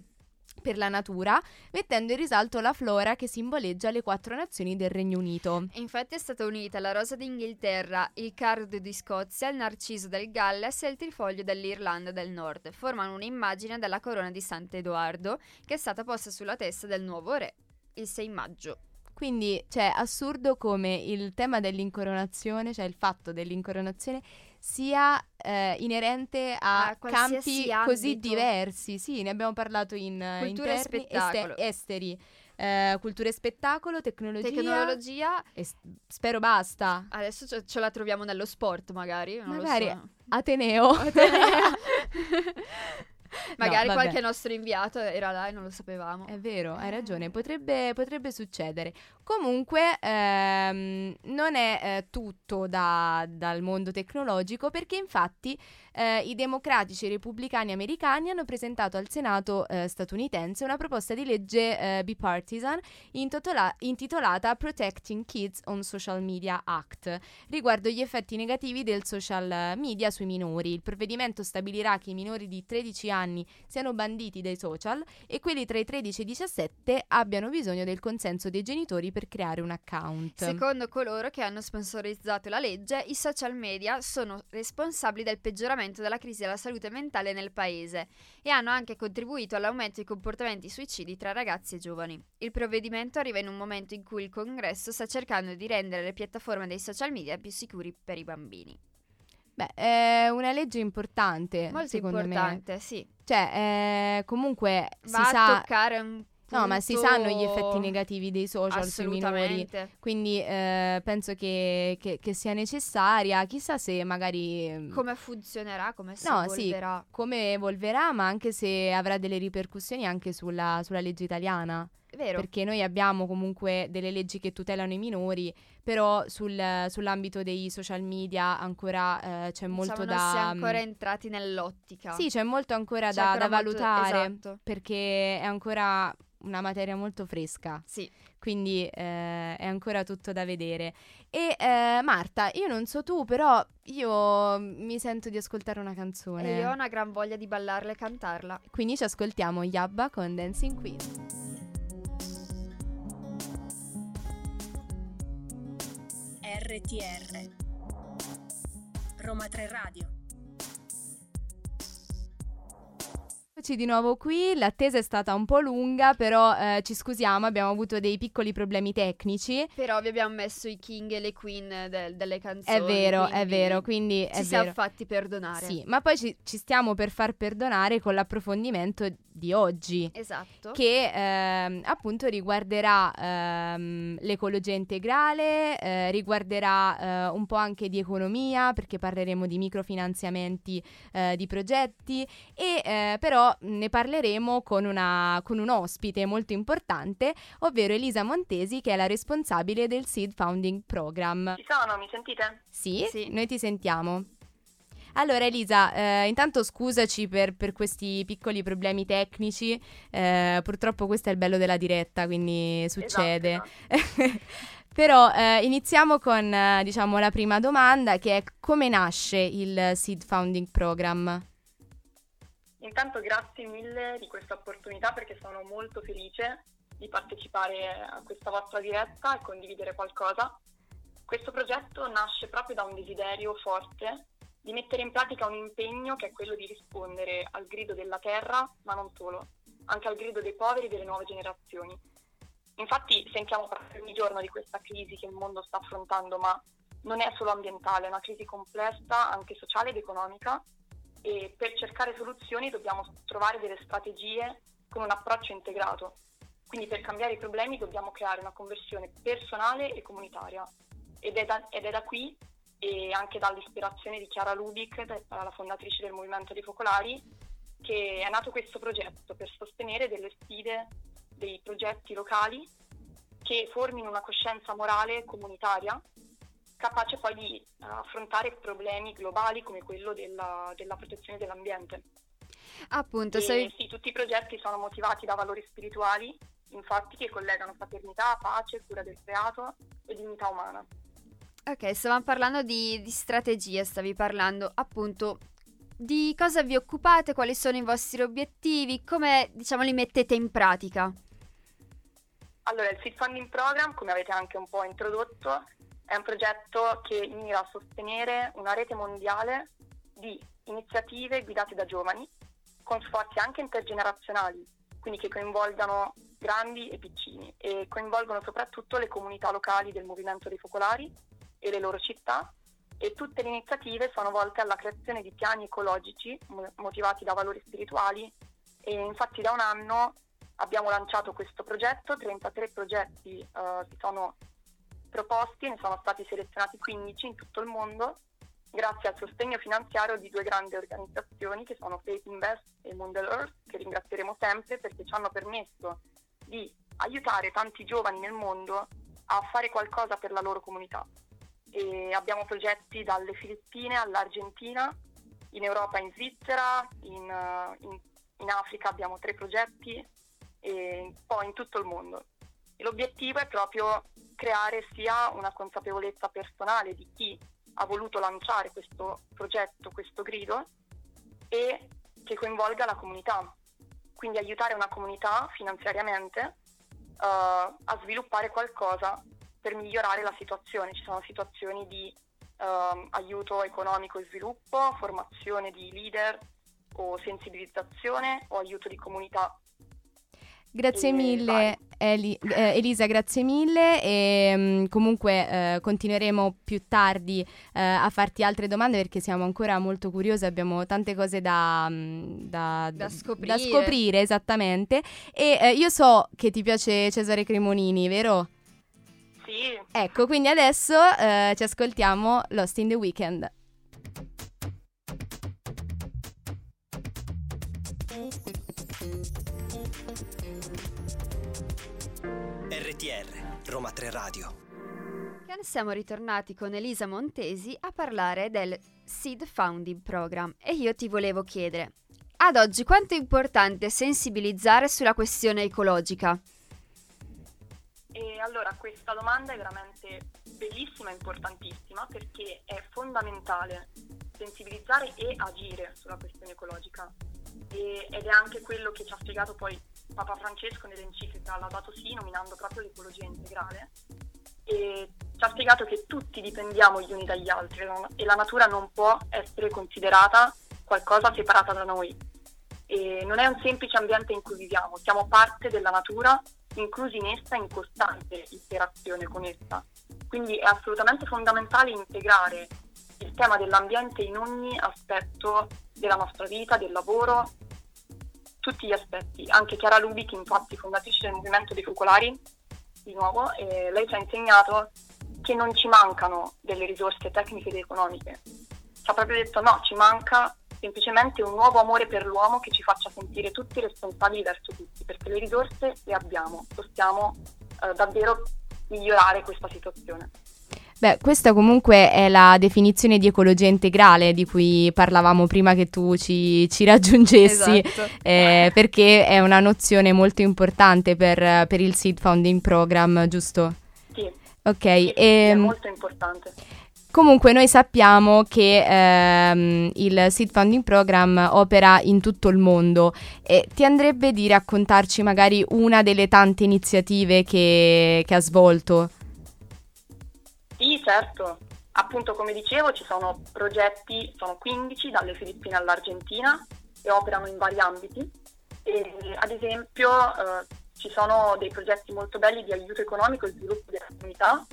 per la natura, mettendo in risalto la flora che simboleggia le quattro nazioni del Regno Unito. Infatti è stata unita la rosa d'Inghilterra, il cardo di Scozia, il narciso del Galles e il trifoglio dell'Irlanda del Nord. Formano un'immagine della corona di Sant'Edoardo che è stata posta sulla testa del nuovo re il 6 maggio. Quindi, cioè, assurdo come il tema dell'incoronazione, cioè il fatto dell'incoronazione, sia eh, inerente a, A campi così ambito. diversi. Sì, ne abbiamo parlato in Cultura e interni, spettacolo. esteri, eh, cultura e spettacolo, tecnologia, Tecnologia, e s- spero basta. adesso ce, ce la troviamo nello sport magari, non Magari so. Ateneo. *laughs* *laughs* *laughs* magari No, qualche nostro inviato era là e non lo sapevamo. È vero, hai ragione, potrebbe, potrebbe succedere. Comunque ehm, non è eh, tutto da- dal mondo tecnologico perché infatti eh, i democratici e i repubblicani americani hanno presentato al Senato eh, statunitense una proposta di legge eh, bipartisan intotola- intitolata Protecting Kids on Social Media Act riguardo gli effetti negativi del social media sui minori. Il provvedimento stabilirà che i minori di 13 anni siano banditi dai social e quelli tra i 13 e i 17 abbiano bisogno del consenso dei genitori per creare un account. Secondo coloro che hanno sponsorizzato la legge, i social media sono responsabili del peggioramento della crisi della salute mentale nel paese e hanno anche contribuito all'aumento dei comportamenti suicidi tra ragazzi e giovani. Il provvedimento arriva in un momento in cui il congresso sta cercando di rendere le piattaforme dei social media più sicuri per i bambini. Beh, è una legge importante, Molto importante, sì. me. Cioè, eh, comunque Va si a sa toccare un No, ma si sanno gli effetti negativi dei social sui minori. Quindi eh, penso che, che- che sia necessaria. Chissà se magari mm, Come funzionerà, come si No, sì. evolverà. come evolverà, ma anche se avrà delle ripercussioni anche sulla, sulla legge italiana. È vero. Perché noi abbiamo comunque delle leggi che tutelano i minori, però sul- sull'ambito dei social media ancora eh, c'è molto Diciamo, da... non si è ancora entrati nell'ottica. Sì, c'è molto ancora C'è da, ancora da molto- valutare esatto. perché è ancora una materia molto fresca. Sì. Quindi eh, è ancora tutto da vedere. E eh, Marta, io non so tu, però io mi sento di ascoltare una canzone. E io ho una gran voglia di ballarla e cantarla. Quindi ci ascoltiamo Yabba con Dancing Queen. RTR Roma 3 Radio Eccoci di nuovo qui, l'attesa è stata un po' lunga, però eh, ci scusiamo, abbiamo avuto dei piccoli problemi tecnici. Però vi abbiamo messo i king e le queen del- delle canzoni. È vero, è vero, quindi Ci siamo vero. fatti perdonare. Sì, ma poi ci, ci stiamo per far perdonare con l'approfondimento di oggi. Esatto. Che ehm, appunto riguarderà ehm, l'ecologia integrale, eh, riguarderà eh, un po' anche di economia, perché parleremo di microfinanziamenti eh, di progetti, e eh, però ne parleremo con, una, con un ospite molto importante, ovvero Elisa Montesi, che è la responsabile del Seed Founding Program. Ci sono, mi sentite? Sì, Sì. noi ti sentiamo. Allora Elisa, eh, intanto scusaci per, per questi piccoli problemi tecnici, eh, purtroppo questo è il bello della diretta, quindi succede. Esatto, *laughs* Però eh, iniziamo con eh, diciamo, la prima domanda che è come nasce il Seed Founding Program? Intanto grazie mille di questa opportunità perché sono molto felice di partecipare a questa vostra diretta e condividere qualcosa. Questo progetto nasce proprio da un desiderio forte di mettere in pratica un impegno che è quello di rispondere al grido della terra, ma non solo, anche al grido dei poveri e delle nuove generazioni. Infatti sentiamo parlare ogni giorno di questa crisi che il mondo sta affrontando, ma non è solo ambientale, è una crisi complessa anche sociale ed economica e per cercare soluzioni dobbiamo trovare delle strategie con un approccio integrato. Quindi per cambiare i problemi dobbiamo creare una conversione personale e comunitaria. Ed è da, ed è da qui e anche dall'ispirazione di Chiara Lubic, la fondatrice del Movimento dei Focolari, che è nato questo progetto per sostenere delle sfide, dei progetti locali che formino una coscienza morale comunitaria capace poi di eh, affrontare problemi globali come quello della, della protezione dell'ambiente. Appunto, sei... sì, tutti i progetti sono motivati da valori spirituali, infatti, che collegano fraternità, pace, cura del creato e dignità umana. Ok, stavamo parlando di, di strategie, stavi parlando appunto di cosa vi occupate, quali sono i vostri obiettivi, come diciamo li mettete in pratica. Allora, il Seed Funding Program, come avete anche un po' introdotto, è un progetto che mira a sostenere una rete mondiale di iniziative guidate da giovani, con sforzi anche intergenerazionali, quindi che coinvolgano grandi e piccini e coinvolgono soprattutto le comunità locali del movimento dei focolari e le loro città e tutte le iniziative sono volte alla creazione di piani ecologici mo- motivati da valori spirituali e infatti da un anno abbiamo lanciato questo progetto, 33 progetti eh, si sono proposti, ne sono stati selezionati 15 in tutto il mondo grazie al sostegno finanziario di due grandi organizzazioni che sono Faith Invest e Mundell Earth, che ringrazieremo sempre perché ci hanno permesso di aiutare tanti giovani nel mondo a fare qualcosa per la loro comunità. E abbiamo progetti dalle Filippine all'Argentina, in Europa in Svizzera, in, eh, in- in Africa abbiamo tre progetti e poi in tutto il mondo. E l'obiettivo è proprio creare sia una consapevolezza personale di chi ha voluto lanciare questo progetto, questo grido, e che coinvolga la comunità. Quindi aiutare una comunità finanziariamente eh, a sviluppare qualcosa per migliorare la situazione. Ci sono situazioni di ehm, aiuto economico e sviluppo, formazione di leader o sensibilizzazione o aiuto di comunità. Grazie E mille. Eli- eh, Elisa, grazie mille e mm, comunque eh, continueremo più tardi eh, a farti altre domande perché siamo ancora molto curiosi, abbiamo tante cose da, mm, da, Da da scoprire. scoprire, esattamente e eh, io so che ti piace Cesare Cremonini, vero? Sì, Ecco, quindi adesso eh, ci ascoltiamo Lost in the Weekend. RTR, Roma 3 Radio. Siamo ritornati con Elisa Montesi a parlare del Seed Founding Program e io ti volevo chiedere, Ad oggi quanto è importante sensibilizzare sulla questione ecologica? E allora questa domanda è veramente bellissima e importantissima perché è fondamentale sensibilizzare e agire sulla questione ecologica e, ed è anche quello che ci ha spiegato poi Papa Francesco nell'enciclica Laudato Si nominando proprio l'ecologia integrale e ci ha spiegato che tutti dipendiamo gli uni dagli altri e la natura non può essere considerata qualcosa separata da noi. E non è un semplice ambiente in cui viviamo, siamo parte della natura inclusi in essa in costante interazione con essa. Quindi è assolutamente fondamentale integrare il tema dell'ambiente in ogni aspetto della nostra vita, del lavoro, tutti gli aspetti. Anche Chiara Lubic, infatti fondatrice del movimento dei focolari, di nuovo, eh, lei ci ha insegnato che non ci mancano delle risorse tecniche ed economiche. Ci ha proprio detto no, ci manca semplicemente un nuovo amore per l'uomo che ci faccia sentire tutti responsabili verso tutti, perché le risorse le abbiamo, possiamo eh, davvero migliorare questa situazione. Beh, questa comunque è la definizione di ecologia integrale di cui parlavamo prima che tu ci, ci raggiungessi, esatto. eh, perché è una nozione molto importante per, per, il Seed Founding Program, giusto? Sì. Ok. Sì, e, è ehm, molto importante. Comunque noi sappiamo che ehm, il Seed Funding Program opera in tutto il mondo e ti andrebbe di raccontarci magari una delle tante iniziative che, che ha svolto? Certo. Appunto, come dicevo, ci sono progetti, sono 15 dalle Filippine all'Argentina e operano in vari ambiti. E, ad esempio, eh, ci sono dei progetti molto belli di aiuto economico e sviluppo della comunità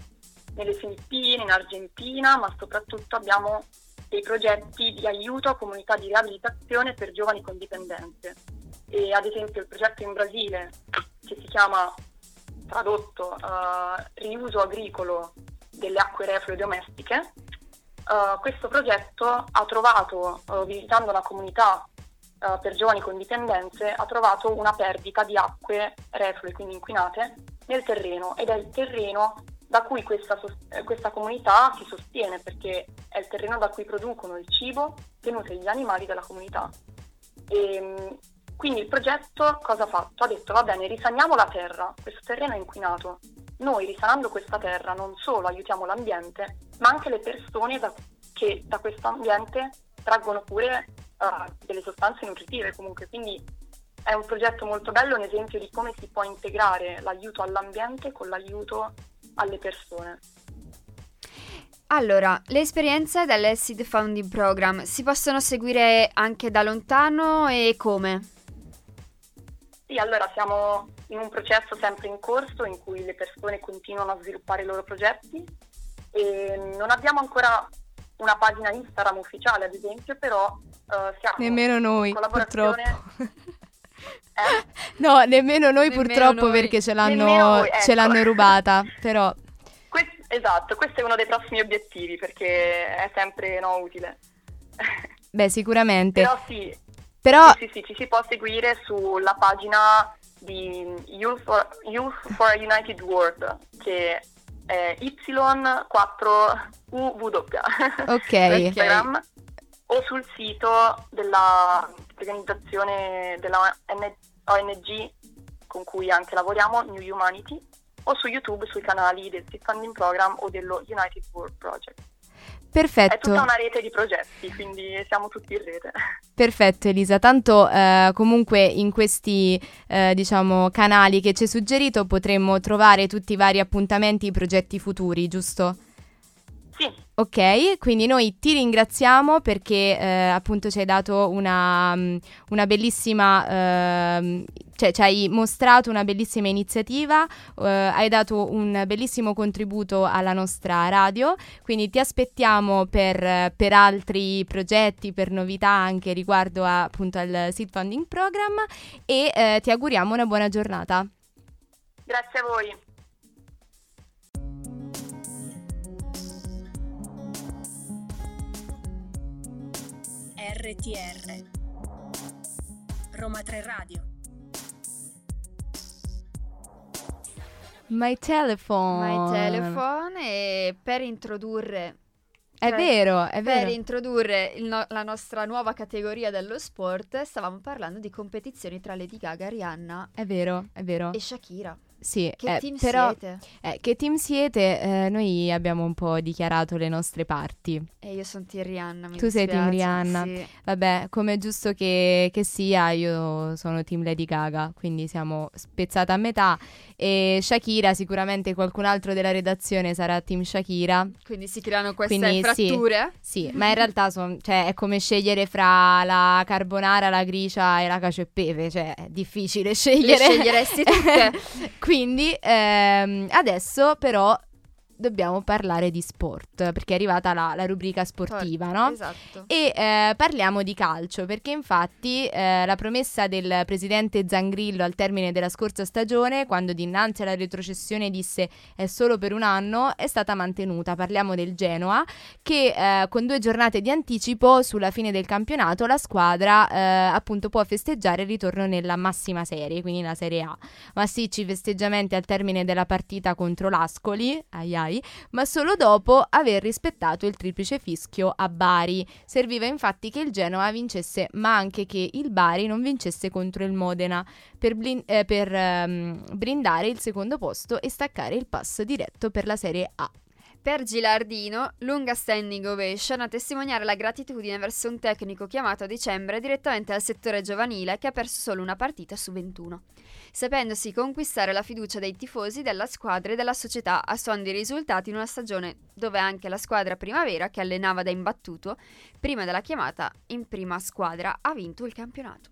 nelle Filippine, in Argentina, ma soprattutto abbiamo dei progetti di aiuto a comunità di riabilitazione per giovani con dipendenze. E ad esempio il progetto in Brasile che si chiama tradotto uh, riuso agricolo delle acque reflue domestiche. Uh, questo progetto ha trovato, uh, visitando una comunità per giovani con dipendenze, ha trovato una perdita di acque reflue, quindi inquinate, nel terreno ed è il terreno da cui questa, questa, comunità si sostiene perché è il terreno da cui producono il cibo che gli animali della comunità. E, ehm, quindi il progetto cosa ha fatto? Ha detto va bene, risaniamo la terra, questo terreno è inquinato. Noi risanando questa terra non solo aiutiamo l'ambiente, ma anche le persone da, che da questo ambiente traggono pure uh, delle sostanze nutritive comunque. Quindi è un progetto molto bello, un esempio di come si può integrare l'aiuto all'ambiente con l'aiuto alle persone. Allora, le esperienze dell'Acid Founding Program si possono seguire anche da lontano e come? Sì, allora siamo in un processo sempre in corso in cui le persone continuano a sviluppare i loro progetti e non abbiamo ancora una pagina Instagram ufficiale, ad esempio, però uh, siamo Nemmeno noi, purtroppo. Eh? No, nemmeno noi nemmeno purtroppo noi. perché ce l'hanno, noi, ecco. ce l'hanno rubata, però... Questo, esatto, questo è uno dei prossimi obiettivi perché è sempre no, utile. Beh, sicuramente. Però sì, però... Sì, sì, sì, ci si può seguire sulla pagina di Youth for, Youth for a United World che è Y4UW. *laughs* Ok. Instagram o sul sito dell'organizzazione della ONG con cui anche lavoriamo, New Humanity, o su YouTube sui canali del Seed Funding Program o dello United World Project. Perfetto. È tutta una rete di progetti, quindi siamo tutti in rete. *laughs* Perfetto Elisa, tanto eh, comunque in questi eh, diciamo, canali che ci hai suggerito potremmo trovare tutti i vari appuntamenti, i progetti futuri, giusto? Sì. Ok, quindi noi ti ringraziamo perché eh, appunto ci hai dato una, mm, una bellissima, eh, cioè ci hai mostrato una bellissima iniziativa, eh, hai dato un bellissimo contributo alla nostra radio, quindi ti aspettiamo per, per altri progetti, per novità anche riguardo a, appunto al Seed Funding Program e eh, ti auguriamo una buona giornata. Grazie a voi. RTR Roma 3 Radio My telephone My telephone e per introdurre È vero, è Per vero. introdurre il no- la nostra nuova categoria dello sport, stavamo parlando di competizioni tra Lady Gaga, Rihanna È vero, è vero. e Shakira. Sì, Che eh, team però, siete? eh, che team siete? Eh, noi abbiamo un po' dichiarato le nostre parti. E io sono team Rihanna. Tu sei team dispiace, Rihanna. sì. Vabbè, come è giusto che, che sia, io sono team Lady Gaga, quindi siamo spezzata a metà. E Shakira, sicuramente qualcun altro della redazione sarà team Shakira. Quindi si creano queste Quindi sì. fratture. Sì, ma in realtà son- cioè, è come scegliere fra la carbonara, la gricia e la cacio e pepe, cioè è difficile Le scegliere. sceglieresti tutte. *laughs* *laughs* Quindi ehm, adesso però dobbiamo parlare di sport, perché è arrivata la, la rubrica sportiva, no? Esatto. E eh, parliamo di calcio, perché infatti eh, la promessa del presidente Zangrillo al termine della scorsa stagione, quando dinanzi alla retrocessione disse è solo per un anno, è stata mantenuta. Parliamo del Genoa, che eh, con due giornate di anticipo sulla fine del campionato la squadra eh, appunto può festeggiare il ritorno nella massima serie, quindi la Serie A. Massicci festeggiamenti al termine della partita contro l'Ascoli, ai ai, ma solo dopo aver rispettato il triplice fischio a Bari. Serviva infatti che il Genoa vincesse, ma anche che il Bari non vincesse contro il Modena per, blin- eh, per, ehm, brindare il secondo posto e staccare il pass diretto per la Serie A. Per Gilardino, lunga standing ovation a testimoniare la gratitudine verso un tecnico chiamato a dicembre direttamente al settore giovanile che ha perso solo una partita su 21, sapendosi conquistare la fiducia dei tifosi della squadra e della società a suon di risultati in una stagione dove anche la squadra primavera, che allenava da imbattuto, prima della chiamata in prima squadra, ha vinto il campionato.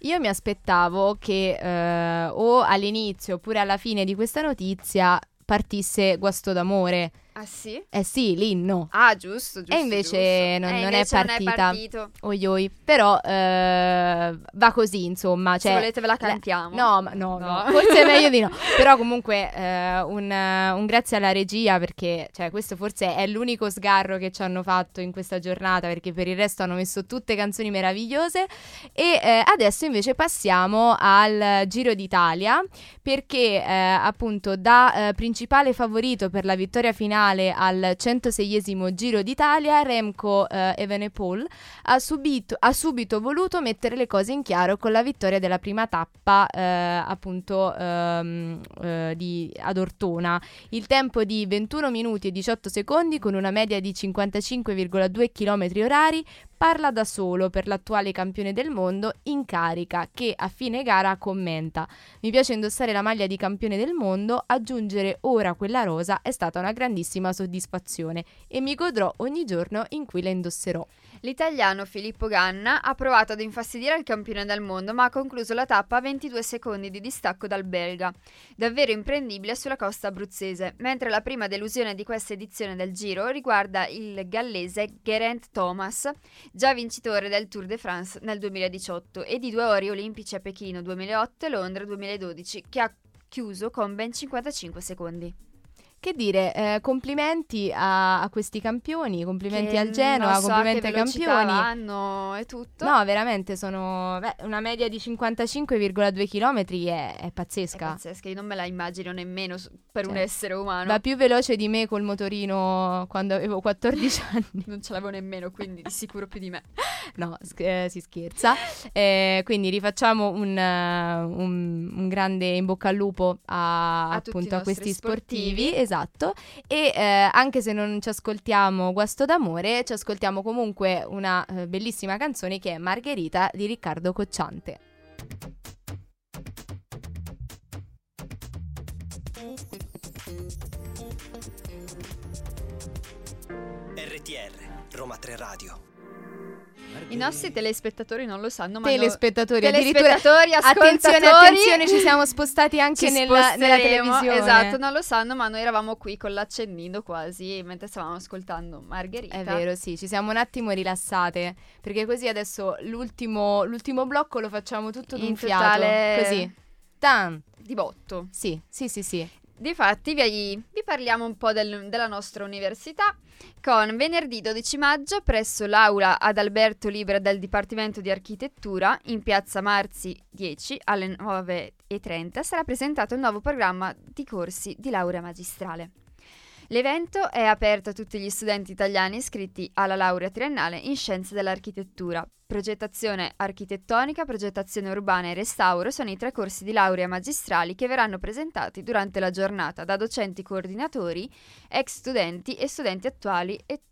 Io mi aspettavo che eh, o all'inizio oppure alla fine di questa notizia partisse Guasto d'amore. Ah sì? Eh sì, l'inno. Ah, giusto, giusto. E invece giusto. non- Eh, non è invece non partita. è partito. Oi oi. Però eh, va così, insomma. Se Cioè, volete ve la la- cantiamo. No, ma- no, no, No. forse è meglio di no. *laughs* Però comunque eh, un, un grazie alla regia perché cioè, questo forse è l'unico sgarro che ci hanno fatto in questa giornata perché per il resto hanno messo tutte canzoni meravigliose. E eh, adesso invece passiamo al Giro d'Italia perché eh, appunto da eh, principale favorito per la vittoria finale al 106esimo Giro d'Italia Remco eh, Evenepoel ha, subito, ha subito voluto mettere le cose in chiaro con la vittoria della prima tappa eh, appunto ehm, eh, di, ad Ortona. Il tempo di 21 minuti e 18 secondi con una media di 55,2 km orari parla da solo per l'attuale campione del mondo in carica che a fine gara commenta mi piace indossare la maglia di campione del mondo, aggiungere ora quella rosa è stata una grandissima soddisfazione e mi godrò ogni giorno in cui la indosserò. L'italiano Filippo Ganna ha provato ad infastidire il campione del mondo, ma ha concluso la tappa a 22 secondi di distacco dal belga, davvero imprendibile sulla costa abruzzese, mentre la prima delusione di questa edizione del Giro riguarda il gallese Geraint Thomas, già vincitore del Tour de France nel 2018 e di due ori olimpici a Pechino 2008 e Londra 2012, che ha chiuso con ben 55 secondi. Che dire, eh, complimenti a, a questi campioni, complimenti Che al Genoa, so complimenti ai campioni. vanno e tutto. No, veramente sono beh, una media di 55,2 km è, è È pazzesca. pazzesca, io non me la immagino nemmeno per un Cioè, essere umano. Va più veloce di me col motorino quando avevo 14 *laughs* anni. Non ce l'avevo nemmeno, quindi di sicuro più di me. *laughs* No, sch- eh, si scherza. Eh, quindi rifacciamo un, eh, un- un grande in bocca al lupo a, A appunto a questi sportivi. sportivi, esatto. E eh, anche se non ci ascoltiamo Guasto d'amore, ci ascoltiamo comunque una eh, bellissima canzone che è Margherita di Riccardo Cocciante. RTR, Roma 3 Radio. I nostri telespettatori non lo sanno, ma Telespettatori, no, telespettatori, Attenzione, attenzione, ci siamo spostati *laughs* anche nella, nella televisione. Esatto, non lo sanno, ma noi eravamo qui con l'accendino quasi mentre stavamo ascoltando Margherita. È vero, sì, ci siamo un attimo rilassate, perché così adesso l'ultimo, l'ultimo blocco lo facciamo tutto d'un In fiato, totale- così. Tan. Di botto. Sì, sì, sì, sì. Difatti vi, vi parliamo un po' del- della nostra università con venerdì 12 maggio presso l'aula ad Alberto Libera del Dipartimento di Architettura in piazza Marzi 10 alle 9.30 sarà presentato il nuovo programma di corsi di laurea magistrale. L'evento è aperto a tutti gli studenti italiani iscritti alla laurea triennale in Scienze dell'Architettura. Progettazione architettonica, progettazione urbana e restauro sono i tre corsi di laurea magistrali che verranno presentati durante la giornata da docenti coordinatori, ex studenti e studenti attuali e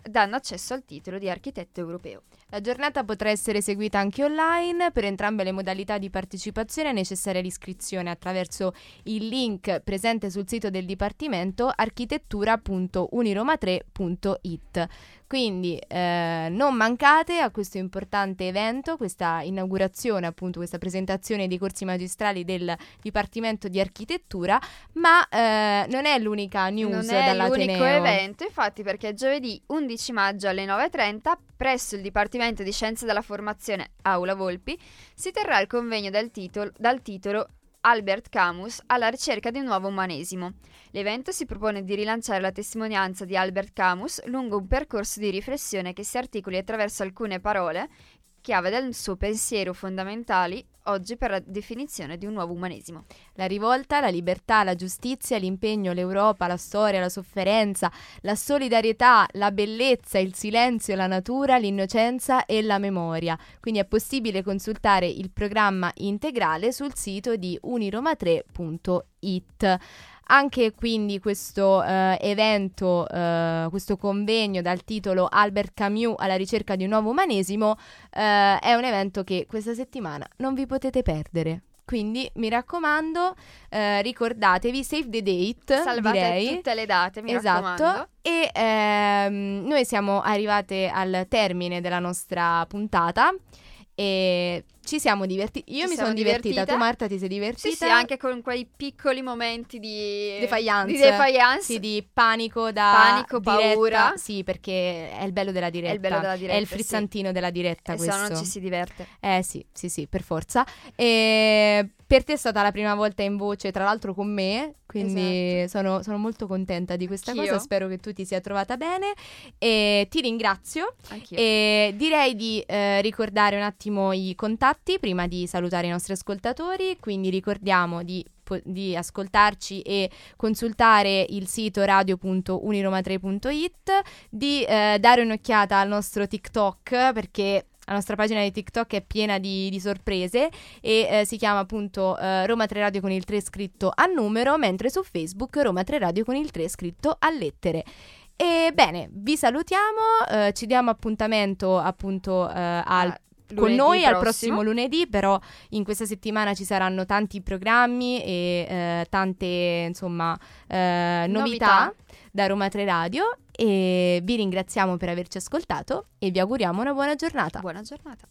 danno accesso al titolo di architetto europeo. La giornata potrà essere seguita anche online. Per entrambe le modalità di partecipazione è necessaria l'iscrizione attraverso il link presente sul sito del Dipartimento architettura.uniroma3.it. Quindi eh, non mancate a questo importante evento, questa inaugurazione, appunto questa presentazione dei corsi magistrali del Dipartimento di Architettura, ma eh, non è l'unica news non è dall'Ateneo. l'unico evento, infatti, perché giovedì 11 maggio alle 9.30 presso il Dipartimento di Scienze della Formazione Aula Volpi si terrà il convegno dal titolo, dal titolo Albert Camus alla ricerca di un nuovo umanesimo. L'evento si propone di rilanciare la testimonianza di Albert Camus lungo un percorso di riflessione che si articoli attraverso alcune parole chiave del suo pensiero fondamentali oggi per la definizione di un nuovo umanesimo. La rivolta, la libertà, la giustizia, l'impegno, l'Europa, la storia, la sofferenza, la solidarietà, la bellezza, il silenzio, la natura, l'innocenza e la memoria. Quindi è possibile consultare il programma integrale sul sito di uniroma3.it. Anche quindi questo eh, evento, eh, questo convegno dal titolo Albert Camus alla ricerca di un nuovo umanesimo eh, è un evento che questa settimana non vi potete perdere. Quindi mi raccomando, eh, ricordatevi, save the date. Salvate direi. tutte le date, mi esatto. raccomando. E ehm, noi siamo arrivate al termine della nostra puntata e ci siamo divertiti. Io Ci mi sono divertita. divertite. Tu, Marta, ti sei divertita? Sì, sì, anche con quei piccoli momenti di Defiance. di defiance. Sì, di panico da Panico, diretta. paura. Sì, perché è il bello della diretta. È il bello della diretta, È il sì. frizzantino della diretta E se questo. no non ci si diverte. Eh sì, sì, sì, per forza. E per te è stata la prima volta in voce, tra l'altro con me, quindi sono, sono molto contenta di questa Anch'io. cosa. Spero che tu ti sia trovata bene. E ti ringrazio. Anch'io. E direi di eh, ricordare un attimo i contatti prima di salutare i nostri ascoltatori. Quindi ricordiamo di, di ascoltarci e consultare il sito radio.uniroma3.it, di eh, dare un'occhiata al nostro TikTok perché la nostra pagina di TikTok è piena di, di sorprese e eh, si chiama appunto eh, Roma 3 Radio con il 3 scritto a numero, mentre su Facebook Roma 3 Radio con il 3 scritto a lettere. E bene, vi salutiamo, eh, ci diamo appuntamento appunto eh, al con noi al prossimo. prossimo lunedì, però in questa settimana ci saranno tanti programmi e eh, tante insomma eh, novità, Novità. da Roma 3 Radio e vi ringraziamo per averci ascoltato e vi auguriamo una buona giornata. Buona giornata.